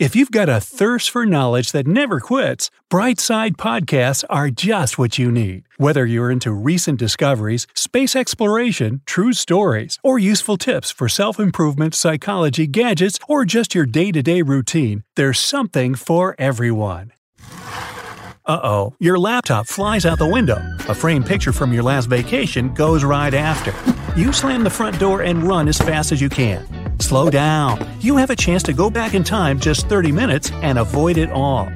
If you've got a thirst for knowledge that never quits, Brightside Podcasts are just what you need. Whether you're into recent discoveries, space exploration, true stories, or useful tips for self improvement, psychology, gadgets, or just your day to day routine, there's something for everyone. Uh oh, your laptop flies out the window. A framed picture from your last vacation goes right after. You slam the front door and run as fast as you can. Slow down. You have a chance to go back in time just 30 minutes and avoid it all.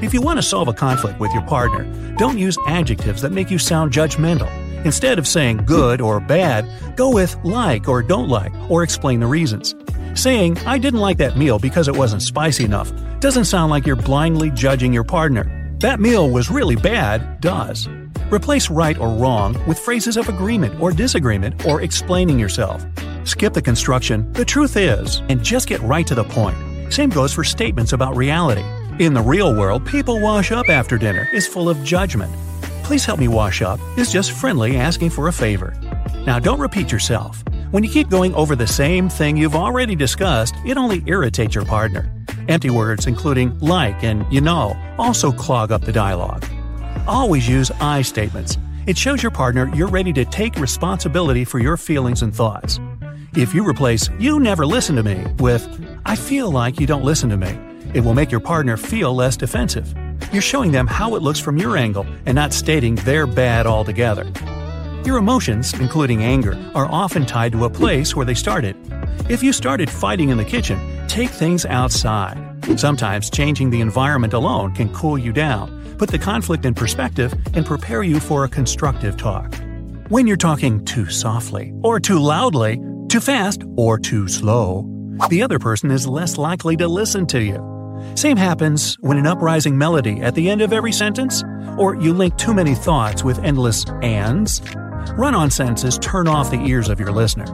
If you want to solve a conflict with your partner, don't use adjectives that make you sound judgmental. Instead of saying good or bad, go with like or don't like or explain the reasons. Saying, I didn't like that meal because it wasn't spicy enough, doesn't sound like you're blindly judging your partner. That meal was really bad, does. Replace right or wrong with phrases of agreement or disagreement or explaining yourself. Skip the construction, the truth is, and just get right to the point. Same goes for statements about reality. In the real world, people wash up after dinner is full of judgment. Please help me wash up is just friendly asking for a favor. Now don't repeat yourself. When you keep going over the same thing you've already discussed, it only irritates your partner. Empty words, including like and you know, also clog up the dialogue. Always use I statements. It shows your partner you're ready to take responsibility for your feelings and thoughts. If you replace you never listen to me with I feel like you don't listen to me, it will make your partner feel less defensive. You're showing them how it looks from your angle and not stating they're bad altogether. Your emotions, including anger, are often tied to a place where they started. If you started fighting in the kitchen, take things outside. Sometimes changing the environment alone can cool you down, put the conflict in perspective, and prepare you for a constructive talk. When you're talking too softly, or too loudly, too fast, or too slow, the other person is less likely to listen to you. Same happens when an uprising melody at the end of every sentence, or you link too many thoughts with endless ands. Run on sentences turn off the ears of your listener.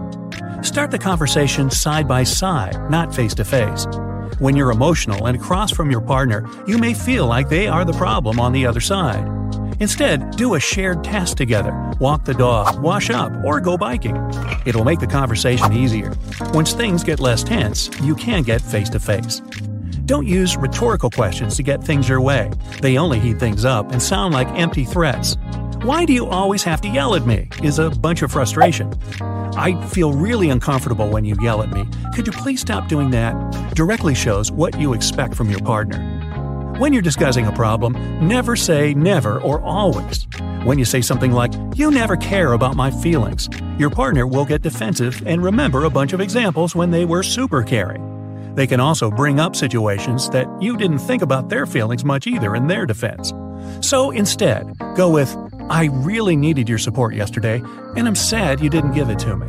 Start the conversation side by side, not face to face. When you're emotional and across from your partner, you may feel like they are the problem on the other side. Instead, do a shared task together walk the dog, wash up, or go biking. It'll make the conversation easier. Once things get less tense, you can get face to face. Don't use rhetorical questions to get things your way. They only heat things up and sound like empty threats. Why do you always have to yell at me? is a bunch of frustration. I feel really uncomfortable when you yell at me. Could you please stop doing that? Directly shows what you expect from your partner. When you're discussing a problem, never say never or always. When you say something like, You never care about my feelings, your partner will get defensive and remember a bunch of examples when they were super caring. They can also bring up situations that you didn't think about their feelings much either in their defense. So instead, go with, I really needed your support yesterday, and I'm sad you didn't give it to me.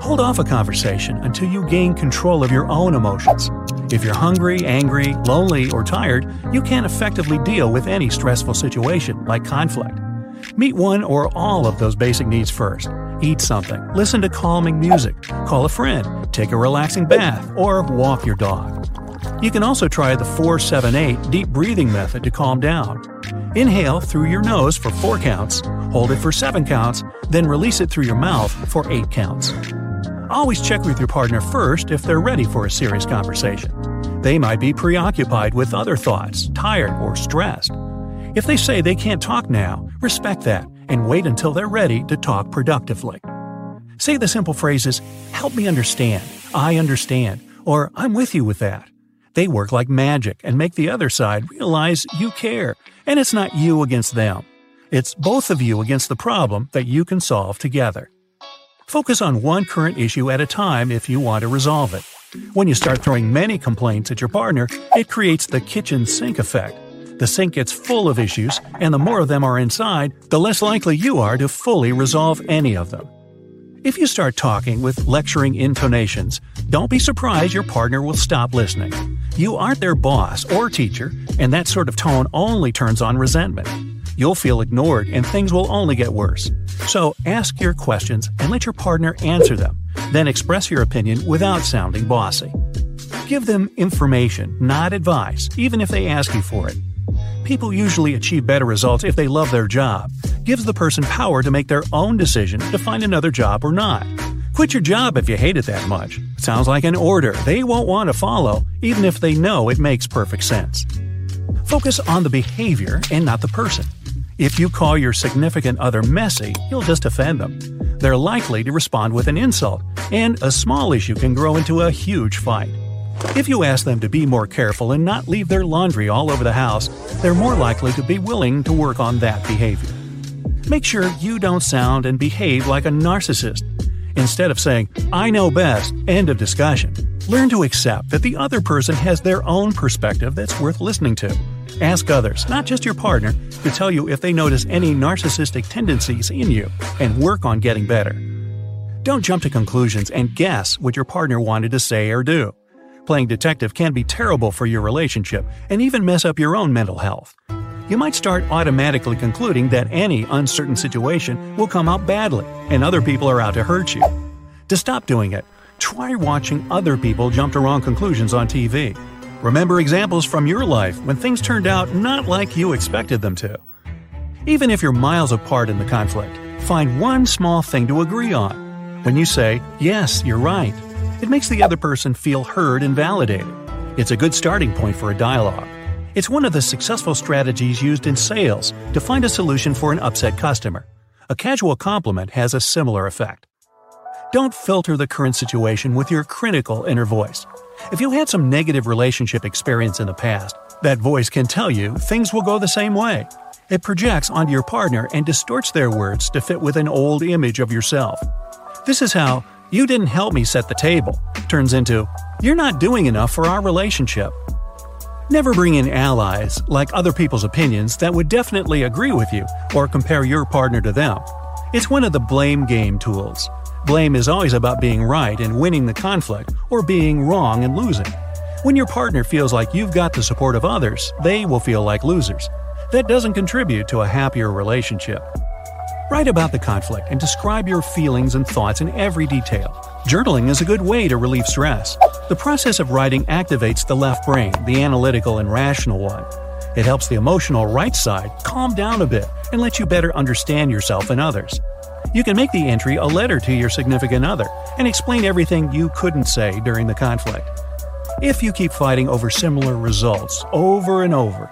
Hold off a conversation until you gain control of your own emotions. If you're hungry, angry, lonely, or tired, you can't effectively deal with any stressful situation like conflict. Meet one or all of those basic needs first. Eat something, listen to calming music, call a friend, take a relaxing bath, or walk your dog. You can also try the 478 deep breathing method to calm down. Inhale through your nose for 4 counts, hold it for 7 counts, then release it through your mouth for 8 counts. Always check with your partner first if they're ready for a serious conversation. They might be preoccupied with other thoughts, tired, or stressed. If they say they can't talk now, respect that and wait until they're ready to talk productively. Say the simple phrases, help me understand, I understand, or I'm with you with that. They work like magic and make the other side realize you care, and it's not you against them. It's both of you against the problem that you can solve together. Focus on one current issue at a time if you want to resolve it. When you start throwing many complaints at your partner, it creates the kitchen sink effect. The sink gets full of issues, and the more of them are inside, the less likely you are to fully resolve any of them. If you start talking with lecturing intonations, don't be surprised your partner will stop listening. You aren't their boss or teacher, and that sort of tone only turns on resentment. You'll feel ignored and things will only get worse. So ask your questions and let your partner answer them, then express your opinion without sounding bossy. Give them information, not advice, even if they ask you for it. People usually achieve better results if they love their job. Gives the person power to make their own decision to find another job or not. Quit your job if you hate it that much. sounds like an order they won't want to follow, even if they know it makes perfect sense. Focus on the behavior and not the person. If you call your significant other messy, you'll just offend them. They're likely to respond with an insult, and a small issue can grow into a huge fight. If you ask them to be more careful and not leave their laundry all over the house, they're more likely to be willing to work on that behavior. Make sure you don't sound and behave like a narcissist. Instead of saying, I know best, end of discussion, learn to accept that the other person has their own perspective that's worth listening to. Ask others, not just your partner, to tell you if they notice any narcissistic tendencies in you and work on getting better. Don't jump to conclusions and guess what your partner wanted to say or do. Playing detective can be terrible for your relationship and even mess up your own mental health. You might start automatically concluding that any uncertain situation will come out badly and other people are out to hurt you. To stop doing it, try watching other people jump to wrong conclusions on TV. Remember examples from your life when things turned out not like you expected them to. Even if you're miles apart in the conflict, find one small thing to agree on. When you say, Yes, you're right, it makes the other person feel heard and validated. It's a good starting point for a dialogue. It's one of the successful strategies used in sales to find a solution for an upset customer. A casual compliment has a similar effect. Don't filter the current situation with your critical inner voice. If you had some negative relationship experience in the past, that voice can tell you things will go the same way. It projects onto your partner and distorts their words to fit with an old image of yourself. This is how you didn't help me set the table turns into, you're not doing enough for our relationship. Never bring in allies, like other people's opinions, that would definitely agree with you or compare your partner to them. It's one of the blame game tools. Blame is always about being right and winning the conflict, or being wrong and losing. When your partner feels like you've got the support of others, they will feel like losers. That doesn't contribute to a happier relationship. Write about the conflict and describe your feelings and thoughts in every detail. Journaling is a good way to relieve stress. The process of writing activates the left brain, the analytical and rational one. It helps the emotional right side calm down a bit and let you better understand yourself and others. You can make the entry a letter to your significant other and explain everything you couldn't say during the conflict. If you keep fighting over similar results over and over,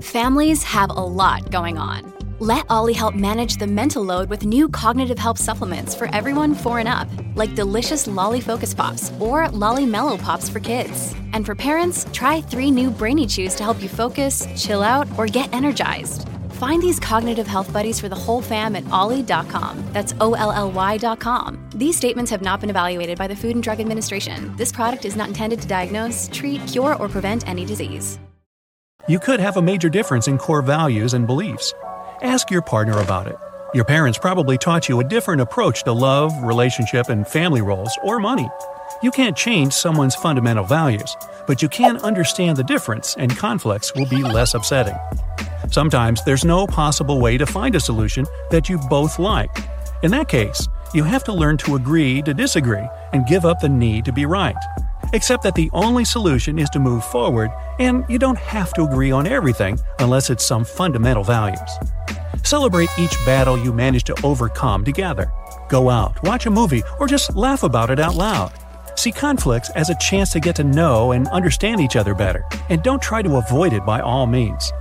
families have a lot going on. Let Olly help manage the mental load with new cognitive help supplements for everyone four and up, like delicious Lolly Focus Pops or Lolly Mellow Pops for kids. And for parents, try three new Brainy Chews to help you focus, chill out, or get energized. Find these cognitive health buddies for the whole fam at olly.com. That's O L L Y.com. These statements have not been evaluated by the Food and Drug Administration. This product is not intended to diagnose, treat, cure, or prevent any disease. You could have a major difference in core values and beliefs. Ask your partner about it. Your parents probably taught you a different approach to love, relationship, and family roles, or money. You can't change someone's fundamental values, but you can understand the difference, and conflicts will be less upsetting. Sometimes there's no possible way to find a solution that you both like. In that case, you have to learn to agree to disagree and give up the need to be right. Except that the only solution is to move forward, and you don't have to agree on everything unless it's some fundamental values. Celebrate each battle you manage to overcome together. Go out, watch a movie, or just laugh about it out loud. See conflicts as a chance to get to know and understand each other better, and don't try to avoid it by all means.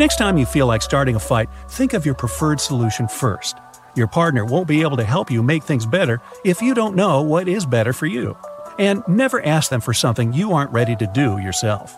Next time you feel like starting a fight, think of your preferred solution first. Your partner won't be able to help you make things better if you don't know what is better for you. And never ask them for something you aren't ready to do yourself.